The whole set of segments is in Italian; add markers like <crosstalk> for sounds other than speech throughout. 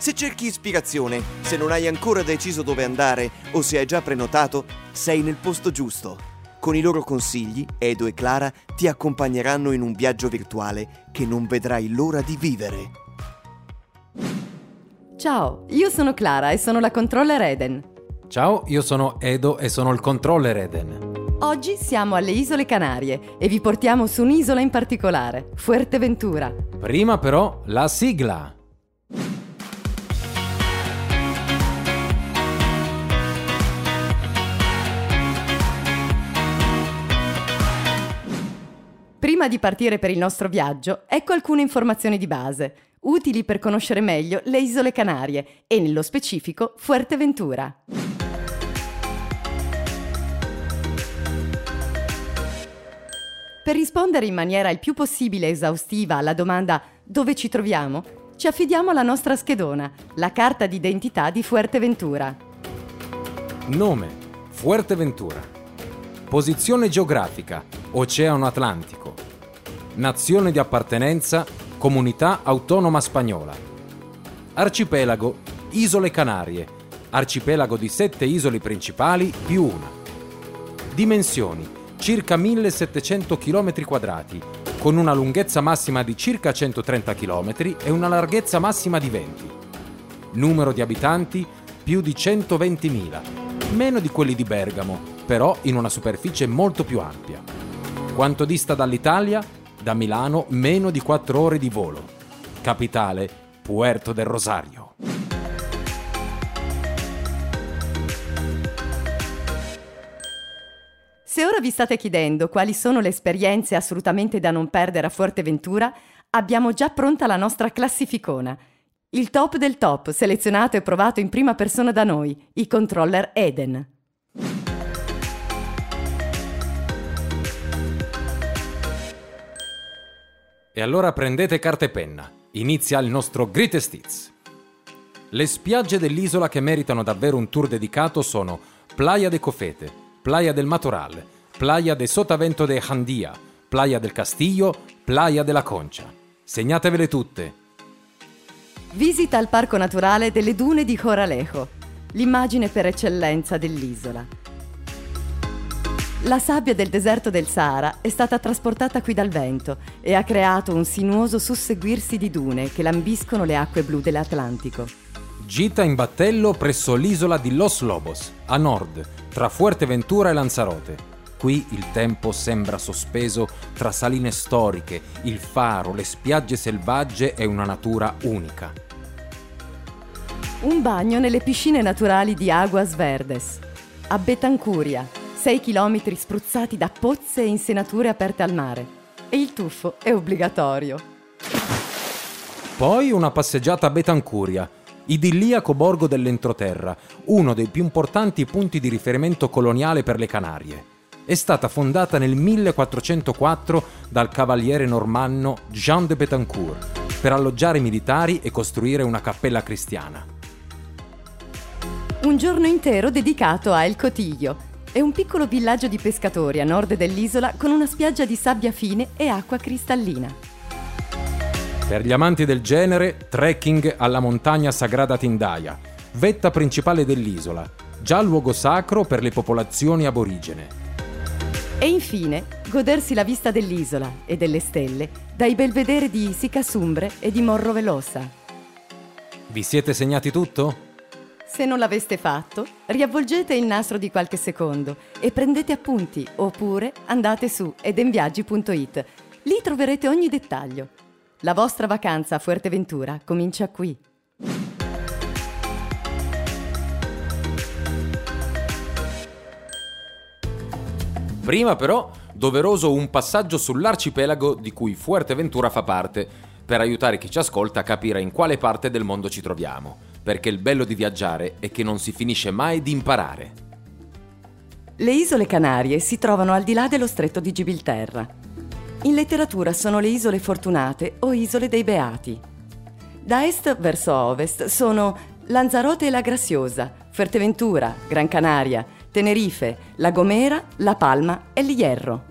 Se cerchi ispirazione, se non hai ancora deciso dove andare o se hai già prenotato, sei nel posto giusto. Con i loro consigli, Edo e Clara ti accompagneranno in un viaggio virtuale che non vedrai l'ora di vivere. Ciao, io sono Clara e sono la controller Eden. Ciao, io sono Edo e sono il controller Eden. Oggi siamo alle Isole Canarie e vi portiamo su un'isola in particolare, Fuerteventura. Prima però la sigla. Prima di partire per il nostro viaggio, ecco alcune informazioni di base, utili per conoscere meglio le Isole Canarie e nello specifico Fuerteventura. Per rispondere in maniera il più possibile esaustiva alla domanda dove ci troviamo, ci affidiamo alla nostra schedona, la carta d'identità di Fuerteventura. Nome Fuerteventura. Posizione geografica Oceano Atlantico. Nazione di appartenenza Comunità Autonoma Spagnola. Arcipelago Isole Canarie. Arcipelago di sette isole principali più una. Dimensioni circa 1700 km quadrati, con una lunghezza massima di circa 130 km e una larghezza massima di 20. Numero di abitanti più di 120.000, meno di quelli di Bergamo, però in una superficie molto più ampia. Quanto dista dall'Italia? Da Milano meno di 4 ore di volo. Capitale Puerto del Rosario. Se ora vi state chiedendo quali sono le esperienze assolutamente da non perdere a Fuerteventura, abbiamo già pronta la nostra classificona. Il top del top, selezionato e provato in prima persona da noi, i controller Eden. E allora prendete carta e penna. Inizia il nostro Greatest Hits. Le spiagge dell'isola che meritano davvero un tour dedicato sono Playa de Cofete, Playa del Matoral, Playa de Sotavento de Jandia, Playa del Castillo, Playa della Concia. Segnatevele tutte. Visita al Parco Naturale delle Dune di Coralejo, l'immagine per eccellenza dell'isola. La sabbia del deserto del Sahara è stata trasportata qui dal vento e ha creato un sinuoso susseguirsi di dune che lambiscono le acque blu dell'Atlantico. Gita in battello presso l'isola di Los Lobos, a nord, tra Fuerteventura e Lanzarote. Qui il tempo sembra sospeso tra saline storiche, il faro, le spiagge selvagge e una natura unica. Un bagno nelle piscine naturali di Aguas Verdes, a Betancuria, 6 km spruzzati da pozze e insenature aperte al mare. E il tuffo è obbligatorio. Poi una passeggiata a Betancuria, idilliaco borgo dell'entroterra, uno dei più importanti punti di riferimento coloniale per le Canarie. È stata fondata nel 1404 dal cavaliere normanno Jean de Betancourt per alloggiare i militari e costruire una cappella cristiana. Un giorno intero dedicato a El Cotiglio. È un piccolo villaggio di pescatori a nord dell'isola con una spiaggia di sabbia fine e acqua cristallina. Per gli amanti del genere, trekking alla montagna Sagrada Tindaya, vetta principale dell'isola, già luogo sacro per le popolazioni aborigene. E infine, godersi la vista dell'isola e delle stelle dai belvedere di Sicasumbre e di Morro Velosa. Vi siete segnati tutto? Se non l'aveste fatto, riavvolgete il nastro di qualche secondo e prendete appunti oppure andate su edenviaggi.it. Lì troverete ogni dettaglio. La vostra vacanza a Fuerteventura comincia qui. Prima però, doveroso un passaggio sull'arcipelago di cui Fuerteventura fa parte, per aiutare chi ci ascolta a capire in quale parte del mondo ci troviamo. Perché il bello di viaggiare è che non si finisce mai di imparare. Le isole Canarie si trovano al di là dello stretto di Gibilterra. In letteratura sono le isole fortunate o isole dei beati. Da est verso ovest sono Lanzarote e la Graziosa, Fuerteventura, Gran Canaria, Tenerife, La Gomera, La Palma e l'Hierro.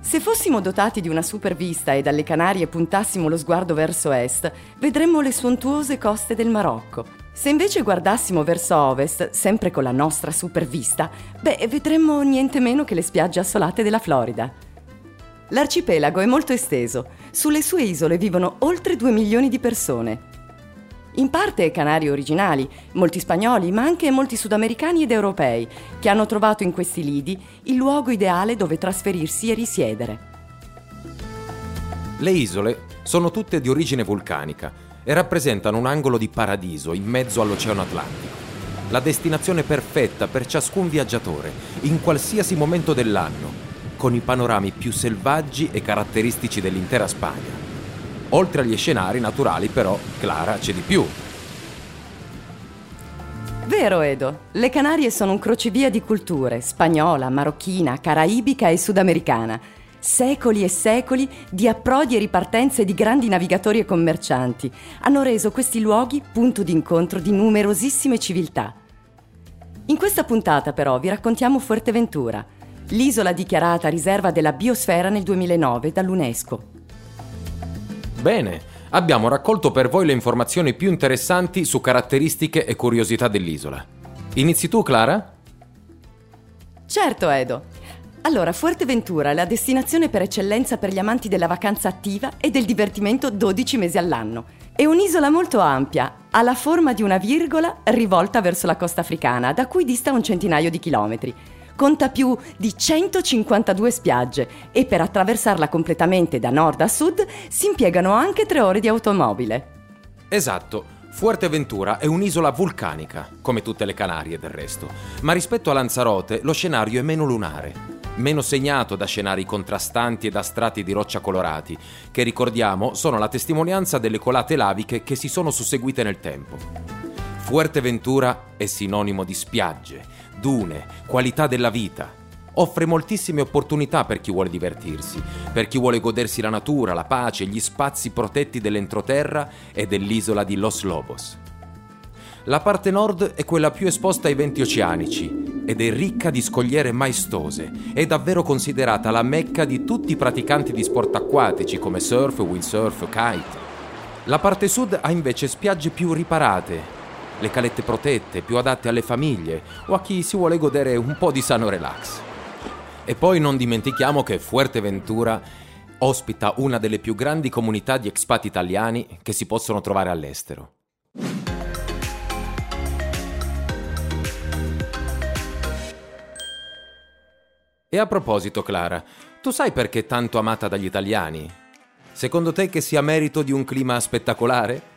Se fossimo dotati di una supervista e dalle Canarie puntassimo lo sguardo verso est, vedremmo le sontuose coste del Marocco. Se invece guardassimo verso ovest, sempre con la nostra supervista, beh, vedremmo niente meno che le spiagge assolate della Florida. L'arcipelago è molto esteso. Sulle sue isole vivono oltre 2 milioni di persone. In parte canari originali, molti spagnoli, ma anche molti sudamericani ed europei, che hanno trovato in questi lidi il luogo ideale dove trasferirsi e risiedere. Le isole sono tutte di origine vulcanica e rappresentano un angolo di paradiso in mezzo all'Oceano Atlantico. La destinazione perfetta per ciascun viaggiatore, in qualsiasi momento dell'anno, con i panorami più selvaggi e caratteristici dell'intera Spagna. Oltre agli scenari naturali, però, Clara c'è di più. Vero Edo, le Canarie sono un crocevia di culture, spagnola, marocchina, caraibica e sudamericana. Secoli e secoli di approdi e ripartenze di grandi navigatori e commercianti hanno reso questi luoghi punto d'incontro di numerosissime civiltà. In questa puntata però vi raccontiamo Fuerteventura, l'isola dichiarata riserva della biosfera nel 2009 dall'UNESCO. Bene, abbiamo raccolto per voi le informazioni più interessanti su caratteristiche e curiosità dell'isola. Inizi tu, Clara? Certo, Edo. Allora, Fuerteventura è la destinazione per eccellenza per gli amanti della vacanza attiva e del divertimento 12 mesi all'anno. È un'isola molto ampia, ha la forma di una virgola rivolta verso la costa africana, da cui dista un centinaio di chilometri conta più di 152 spiagge e per attraversarla completamente da nord a sud si impiegano anche tre ore di automobile. Esatto. Fuerteventura è un'isola vulcanica, come tutte le Canarie del resto, ma rispetto a Lanzarote lo scenario è meno lunare, meno segnato da scenari contrastanti e da strati di roccia colorati, che ricordiamo sono la testimonianza delle colate laviche che si sono susseguite nel tempo. Fuerteventura è sinonimo di spiagge, dune, qualità della vita. Offre moltissime opportunità per chi vuole divertirsi, per chi vuole godersi la natura, la pace, gli spazi protetti dell'entroterra e dell'isola di Los Lobos. La parte nord è quella più esposta ai venti oceanici ed è ricca di scogliere maestose. È davvero considerata la mecca di tutti i praticanti di sport acquatici come surf, windsurf, kite. La parte sud ha invece spiagge più riparate, le calette protette, più adatte alle famiglie o a chi si vuole godere un po' di sano relax. E poi non dimentichiamo che Fuerteventura ospita una delle più grandi comunità di expat italiani che si possono trovare all'estero. E a proposito, Clara, tu sai perché è tanto amata dagli italiani? Secondo te che sia merito di un clima spettacolare?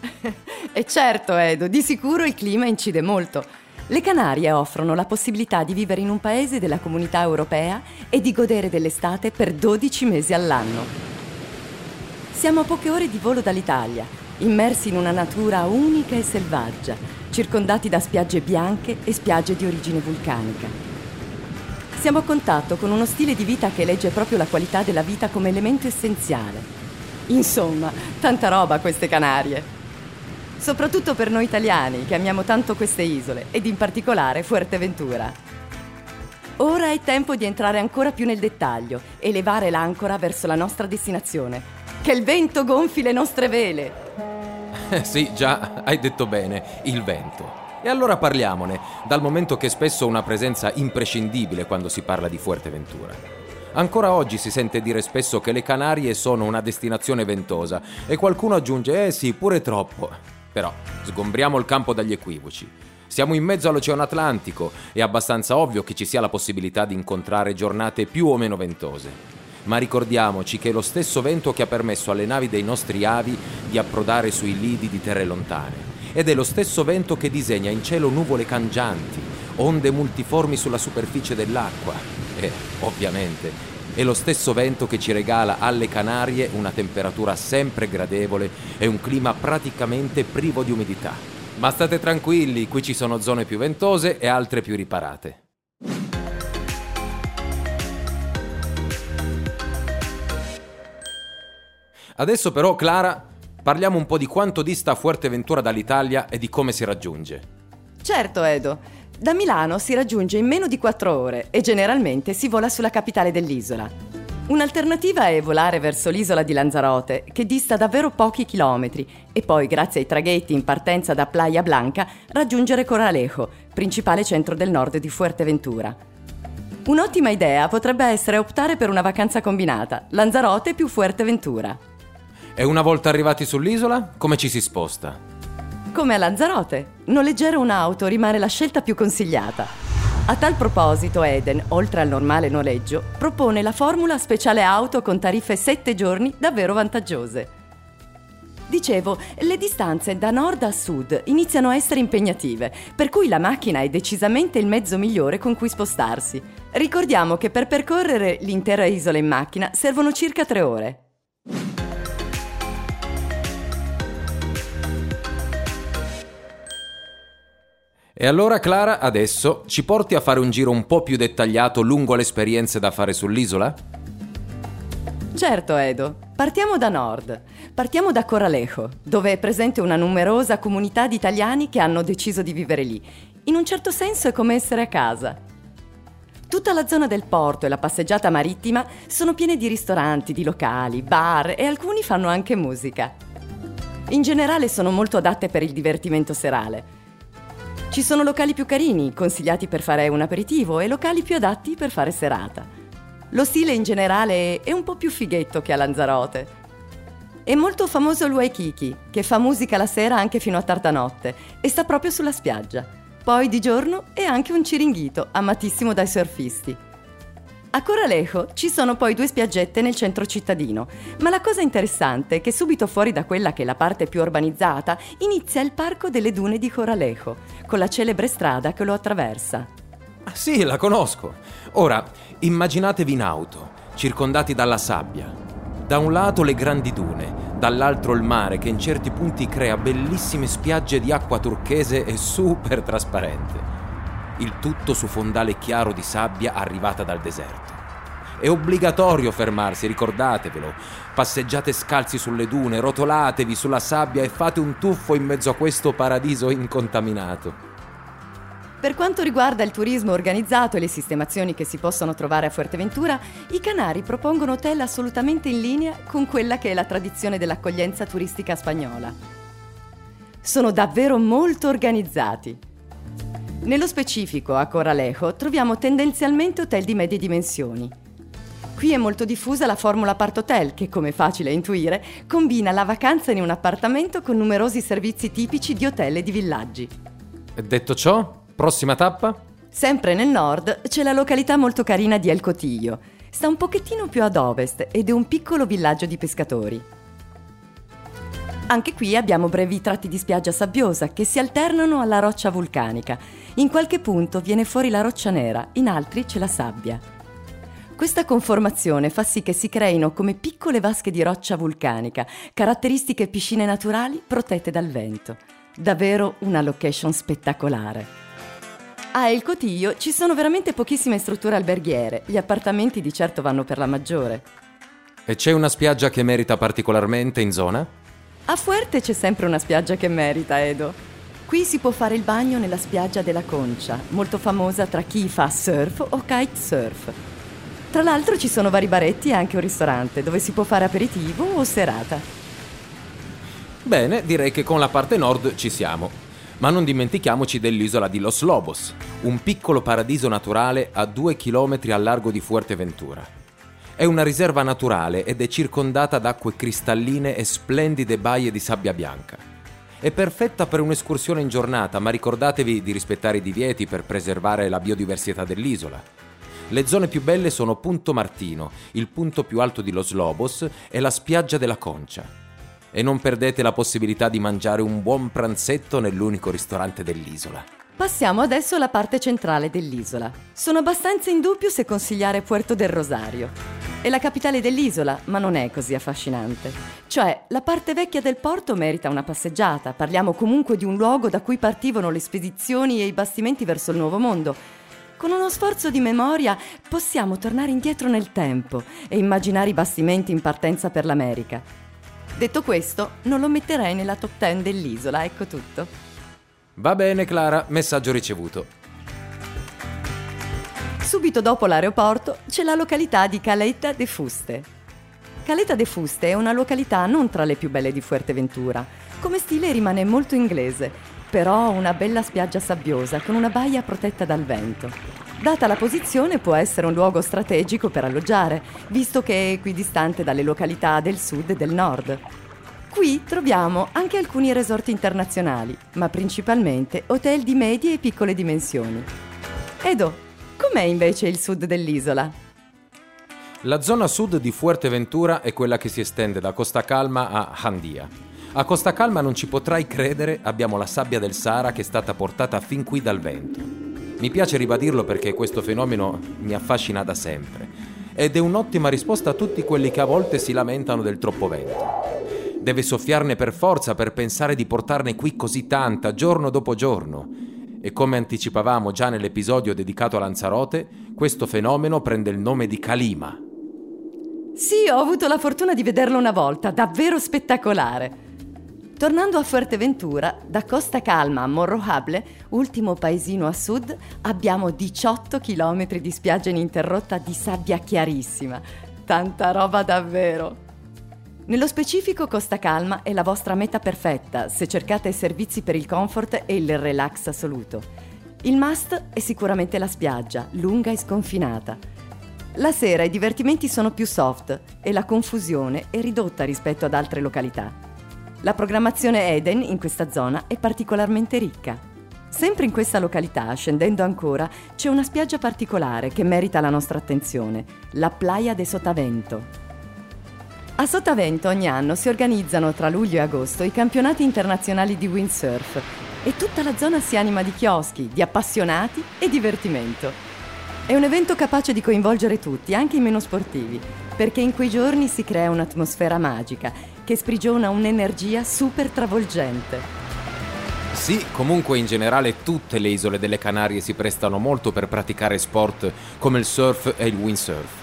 <laughs> E certo, Edo, di sicuro il clima incide molto. Le Canarie offrono la possibilità di vivere in un paese della comunità europea e di godere dell'estate per 12 mesi all'anno. Siamo a poche ore di volo dall'Italia, immersi in una natura unica e selvaggia, circondati da spiagge bianche e spiagge di origine vulcanica. Siamo a contatto con uno stile di vita che legge proprio la qualità della vita come elemento essenziale. Insomma, tanta roba queste Canarie soprattutto per noi italiani che amiamo tanto queste isole ed in particolare Fuerteventura. Ora è tempo di entrare ancora più nel dettaglio e levare l'ancora verso la nostra destinazione. Che il vento gonfi le nostre vele! Eh sì, già, hai detto bene, il vento. E allora parliamone, dal momento che spesso ha una presenza imprescindibile quando si parla di Fuerteventura. Ancora oggi si sente dire spesso che le Canarie sono una destinazione ventosa e qualcuno aggiunge, eh sì, pure troppo. Però sgombriamo il campo dagli equivoci. Siamo in mezzo all'Oceano Atlantico, è abbastanza ovvio che ci sia la possibilità di incontrare giornate più o meno ventose. Ma ricordiamoci che è lo stesso vento che ha permesso alle navi dei nostri avi di approdare sui lidi di terre lontane. Ed è lo stesso vento che disegna in cielo nuvole cangianti, onde multiformi sulla superficie dell'acqua. E, ovviamente, e lo stesso vento che ci regala alle Canarie una temperatura sempre gradevole e un clima praticamente privo di umidità. Ma state tranquilli, qui ci sono zone più ventose e altre più riparate. Adesso però, Clara, parliamo un po' di quanto dista Fuerteventura dall'Italia e di come si raggiunge. Certo, Edo. Da Milano si raggiunge in meno di 4 ore e generalmente si vola sulla capitale dell'isola. Un'alternativa è volare verso l'isola di Lanzarote, che dista davvero pochi chilometri, e poi, grazie ai traghetti in partenza da Playa Blanca, raggiungere Coralejo, principale centro del nord di Fuerteventura. Un'ottima idea potrebbe essere optare per una vacanza combinata, Lanzarote più Fuerteventura. E una volta arrivati sull'isola, come ci si sposta? Come a Lanzarote, noleggiare un'auto rimane la scelta più consigliata. A tal proposito Eden, oltre al normale noleggio, propone la formula speciale auto con tariffe 7 giorni davvero vantaggiose. Dicevo, le distanze da nord a sud iniziano a essere impegnative, per cui la macchina è decisamente il mezzo migliore con cui spostarsi. Ricordiamo che per percorrere l'intera isola in macchina servono circa 3 ore. E allora Clara, adesso ci porti a fare un giro un po' più dettagliato lungo le esperienze da fare sull'isola? Certo, Edo. Partiamo da nord. Partiamo da Coralejo, dove è presente una numerosa comunità di italiani che hanno deciso di vivere lì. In un certo senso è come essere a casa. Tutta la zona del porto e la passeggiata marittima sono piene di ristoranti, di locali, bar e alcuni fanno anche musica. In generale sono molto adatte per il divertimento serale. Ci sono locali più carini, consigliati per fare un aperitivo, e locali più adatti per fare serata. Lo stile in generale è un po' più fighetto che a Lanzarote. È molto famoso l'Uaikiki, che fa musica la sera anche fino a tarda notte e sta proprio sulla spiaggia. Poi di giorno è anche un ciringhito, amatissimo dai surfisti. A Coralejo ci sono poi due spiaggette nel centro cittadino, ma la cosa interessante è che subito fuori da quella che è la parte più urbanizzata inizia il Parco delle Dune di Coralejo, con la celebre strada che lo attraversa. Ah, sì, la conosco. Ora, immaginatevi in auto, circondati dalla sabbia. Da un lato le grandi dune, dall'altro il mare che in certi punti crea bellissime spiagge di acqua turchese e super trasparente il tutto su fondale chiaro di sabbia arrivata dal deserto. È obbligatorio fermarsi, ricordatevelo. Passeggiate scalzi sulle dune, rotolatevi sulla sabbia e fate un tuffo in mezzo a questo paradiso incontaminato. Per quanto riguarda il turismo organizzato e le sistemazioni che si possono trovare a Fuerteventura, i Canari propongono hotel assolutamente in linea con quella che è la tradizione dell'accoglienza turistica spagnola. Sono davvero molto organizzati nello specifico, a Coralejo troviamo tendenzialmente hotel di medie dimensioni. Qui è molto diffusa la formula Part Hotel che, come facile intuire, combina la vacanza in un appartamento con numerosi servizi tipici di hotel e di villaggi. Detto ciò, prossima tappa? Sempre nel nord c'è la località molto carina di El Cotillo. Sta un pochettino più ad ovest ed è un piccolo villaggio di pescatori. Anche qui abbiamo brevi tratti di spiaggia sabbiosa che si alternano alla roccia vulcanica. In qualche punto viene fuori la roccia nera, in altri c'è la sabbia. Questa conformazione fa sì che si creino come piccole vasche di roccia vulcanica, caratteristiche piscine naturali protette dal vento. Davvero una location spettacolare. A El Cotillo ci sono veramente pochissime strutture alberghiere, gli appartamenti di certo vanno per la maggiore. E c'è una spiaggia che merita particolarmente in zona? A Fuerte c'è sempre una spiaggia che merita, Edo. Qui si può fare il bagno nella spiaggia della Concia, molto famosa tra chi fa surf o kitesurf. Tra l'altro ci sono vari baretti e anche un ristorante dove si può fare aperitivo o serata. Bene, direi che con la parte nord ci siamo. Ma non dimentichiamoci dell'isola di Los Lobos, un piccolo paradiso naturale a due chilometri al largo di Fuerteventura. È una riserva naturale ed è circondata da acque cristalline e splendide baie di sabbia bianca. È perfetta per un'escursione in giornata, ma ricordatevi di rispettare i divieti per preservare la biodiversità dell'isola. Le zone più belle sono Punto Martino, il punto più alto di Los Lobos e la spiaggia della Concia. E non perdete la possibilità di mangiare un buon pranzetto nell'unico ristorante dell'isola. Passiamo adesso alla parte centrale dell'isola. Sono abbastanza in dubbio se consigliare Puerto del Rosario. È la capitale dell'isola, ma non è così affascinante. Cioè, la parte vecchia del porto merita una passeggiata. Parliamo comunque di un luogo da cui partivano le spedizioni e i bastimenti verso il Nuovo Mondo. Con uno sforzo di memoria possiamo tornare indietro nel tempo e immaginare i bastimenti in partenza per l'America. Detto questo, non lo metterei nella top 10 dell'isola, ecco tutto. Va bene Clara, messaggio ricevuto. Subito dopo l'aeroporto c'è la località di Caleta de Fuste. Caleta de Fuste è una località non tra le più belle di Fuerteventura. Come stile rimane molto inglese, però una bella spiaggia sabbiosa con una baia protetta dal vento. Data la posizione può essere un luogo strategico per alloggiare, visto che è equidistante dalle località del sud e del nord. Qui troviamo anche alcuni resort internazionali, ma principalmente hotel di medie e piccole dimensioni. Edo, Com'è invece il sud dell'isola? La zona sud di Fuerteventura è quella che si estende da Costa Calma a Handia. A Costa Calma non ci potrai credere, abbiamo la sabbia del Sahara che è stata portata fin qui dal vento. Mi piace ribadirlo perché questo fenomeno mi affascina da sempre ed è un'ottima risposta a tutti quelli che a volte si lamentano del troppo vento. Deve soffiarne per forza per pensare di portarne qui così tanta, giorno dopo giorno. E come anticipavamo già nell'episodio dedicato a Lanzarote, questo fenomeno prende il nome di Calima. Sì, ho avuto la fortuna di vederlo una volta, davvero spettacolare. Tornando a Fuerteventura, da Costa Calma a Morrohable, ultimo paesino a sud, abbiamo 18 km di spiaggia ininterrotta di sabbia chiarissima. Tanta roba davvero! Nello specifico Costa Calma è la vostra meta perfetta se cercate servizi per il comfort e il relax assoluto. Il must è sicuramente la spiaggia, lunga e sconfinata. La sera i divertimenti sono più soft e la confusione è ridotta rispetto ad altre località. La programmazione Eden in questa zona è particolarmente ricca. Sempre in questa località, scendendo ancora, c'è una spiaggia particolare che merita la nostra attenzione, la Playa de Sotavento. A Sotavento ogni anno si organizzano tra luglio e agosto i campionati internazionali di windsurf e tutta la zona si anima di chioschi, di appassionati e divertimento. È un evento capace di coinvolgere tutti, anche i meno sportivi, perché in quei giorni si crea un'atmosfera magica che sprigiona un'energia super travolgente. Sì, comunque in generale tutte le isole delle Canarie si prestano molto per praticare sport come il surf e il windsurf.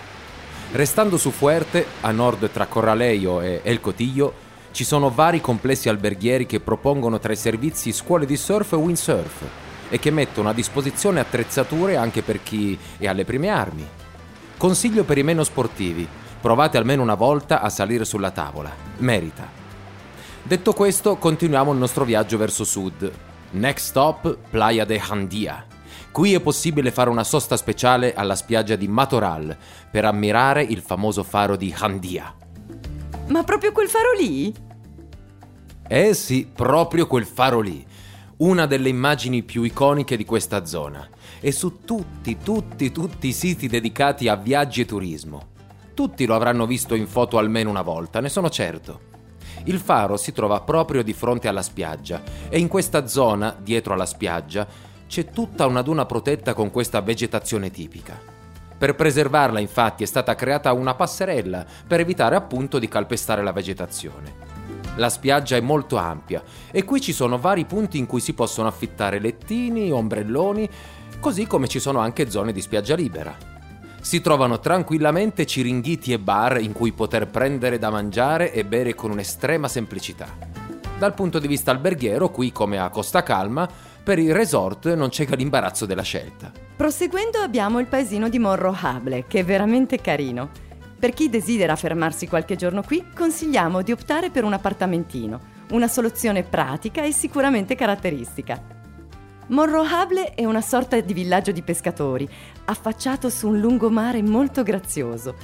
Restando su Fuerte, a nord tra Corraleio e El Cotillo, ci sono vari complessi alberghieri che propongono tra i servizi scuole di surf e windsurf e che mettono a disposizione attrezzature anche per chi è alle prime armi. Consiglio per i meno sportivi, provate almeno una volta a salire sulla tavola, merita. Detto questo, continuiamo il nostro viaggio verso sud. Next stop, Playa de Handia. Qui è possibile fare una sosta speciale alla spiaggia di Matoral per ammirare il famoso faro di Handia. Ma proprio quel faro lì? Eh sì, proprio quel faro lì. Una delle immagini più iconiche di questa zona. E su tutti, tutti, tutti i siti dedicati a viaggi e turismo. Tutti lo avranno visto in foto almeno una volta, ne sono certo. Il faro si trova proprio di fronte alla spiaggia e in questa zona, dietro alla spiaggia, c'è tutta una duna protetta con questa vegetazione tipica. Per preservarla infatti è stata creata una passerella per evitare appunto di calpestare la vegetazione. La spiaggia è molto ampia e qui ci sono vari punti in cui si possono affittare lettini, ombrelloni, così come ci sono anche zone di spiaggia libera. Si trovano tranquillamente ciringhiti e bar in cui poter prendere da mangiare e bere con un'estrema semplicità. Dal punto di vista alberghiero, qui come a Costa Calma, per il resort non c'è che l'imbarazzo della scelta. Proseguendo abbiamo il paesino di Morro Hable, che è veramente carino. Per chi desidera fermarsi qualche giorno qui, consigliamo di optare per un appartamentino, una soluzione pratica e sicuramente caratteristica. Morro Hable è una sorta di villaggio di pescatori, affacciato su un lungomare molto grazioso.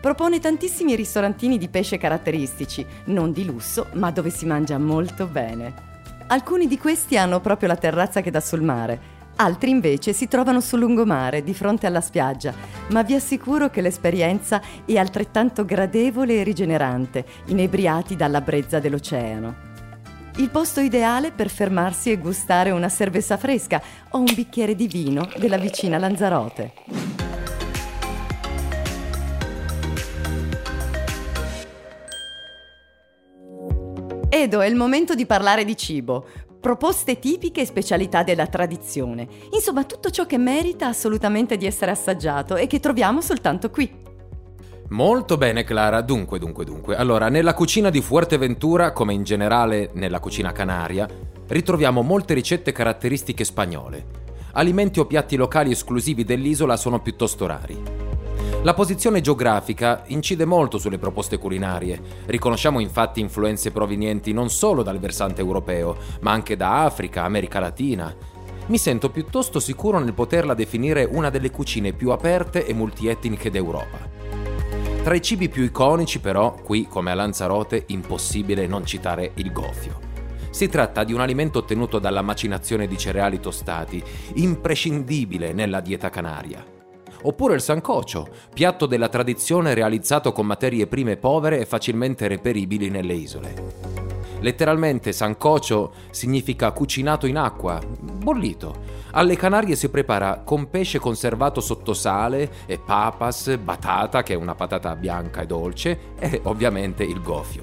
Propone tantissimi ristorantini di pesce caratteristici, non di lusso, ma dove si mangia molto bene. Alcuni di questi hanno proprio la terrazza che dà sul mare, altri invece si trovano sul lungomare, di fronte alla spiaggia, ma vi assicuro che l'esperienza è altrettanto gradevole e rigenerante, inebriati dalla brezza dell'oceano. Il posto ideale per fermarsi e gustare una cerveza fresca o un bicchiere di vino della vicina Lanzarote. Edo, è il momento di parlare di cibo. Proposte tipiche e specialità della tradizione. Insomma, tutto ciò che merita assolutamente di essere assaggiato e che troviamo soltanto qui. Molto bene Clara, dunque dunque dunque. Allora, nella cucina di Fuerteventura, come in generale nella cucina canaria, ritroviamo molte ricette caratteristiche spagnole. Alimenti o piatti locali esclusivi dell'isola sono piuttosto rari. La posizione geografica incide molto sulle proposte culinarie. Riconosciamo infatti influenze provenienti non solo dal versante europeo, ma anche da Africa, America Latina. Mi sento piuttosto sicuro nel poterla definire una delle cucine più aperte e multietniche d'Europa. Tra i cibi più iconici, però, qui come a Lanzarote, impossibile non citare il gofio. Si tratta di un alimento ottenuto dalla macinazione di cereali tostati, imprescindibile nella dieta canaria oppure il sancocio, piatto della tradizione realizzato con materie prime povere e facilmente reperibili nelle isole. Letteralmente sancocio significa cucinato in acqua, bollito. Alle Canarie si prepara con pesce conservato sotto sale e papas, batata, che è una patata bianca e dolce, e ovviamente il gofio.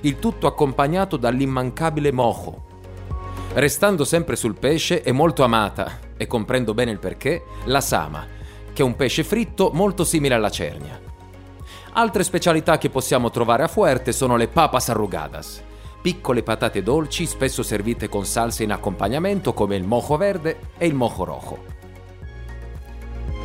Il tutto accompagnato dall'immancabile mojo. Restando sempre sul pesce, è molto amata, e comprendo bene il perché, la sama, che è un pesce fritto molto simile alla cernia. Altre specialità che possiamo trovare a Fuerte sono le papas arrugadas, piccole patate dolci spesso servite con salse in accompagnamento come il mojo verde e il mojo rojo.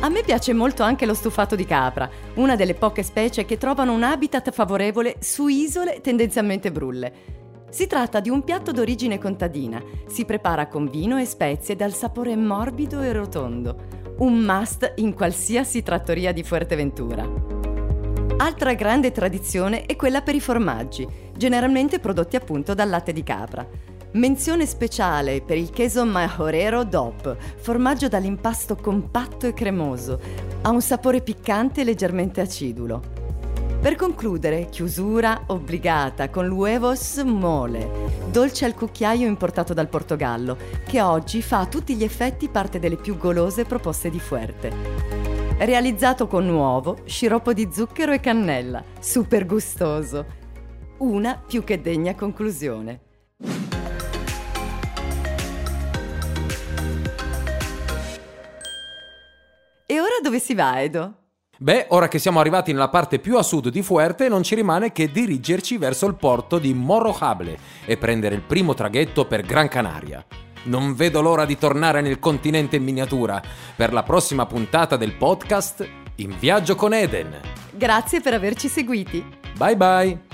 A me piace molto anche lo stufato di capra, una delle poche specie che trovano un habitat favorevole su isole tendenzialmente brulle. Si tratta di un piatto d'origine contadina, si prepara con vino e spezie dal sapore morbido e rotondo un must in qualsiasi trattoria di Fuerteventura. Altra grande tradizione è quella per i formaggi, generalmente prodotti appunto dal latte di capra. Menzione speciale per il queso Majorero DOP, formaggio dall'impasto compatto e cremoso. Ha un sapore piccante e leggermente acidulo. Per concludere, chiusura obbligata con l'Uevos Mole, dolce al cucchiaio importato dal Portogallo, che oggi fa a tutti gli effetti parte delle più golose proposte di Fuerte. Realizzato con uovo, sciroppo di zucchero e cannella, super gustoso. Una più che degna conclusione. E ora dove si va, Edo? Beh, ora che siamo arrivati nella parte più a sud di Fuerte, non ci rimane che dirigerci verso il porto di Morrojable e prendere il primo traghetto per Gran Canaria. Non vedo l'ora di tornare nel continente in miniatura per la prossima puntata del podcast In viaggio con Eden. Grazie per averci seguiti. Bye bye.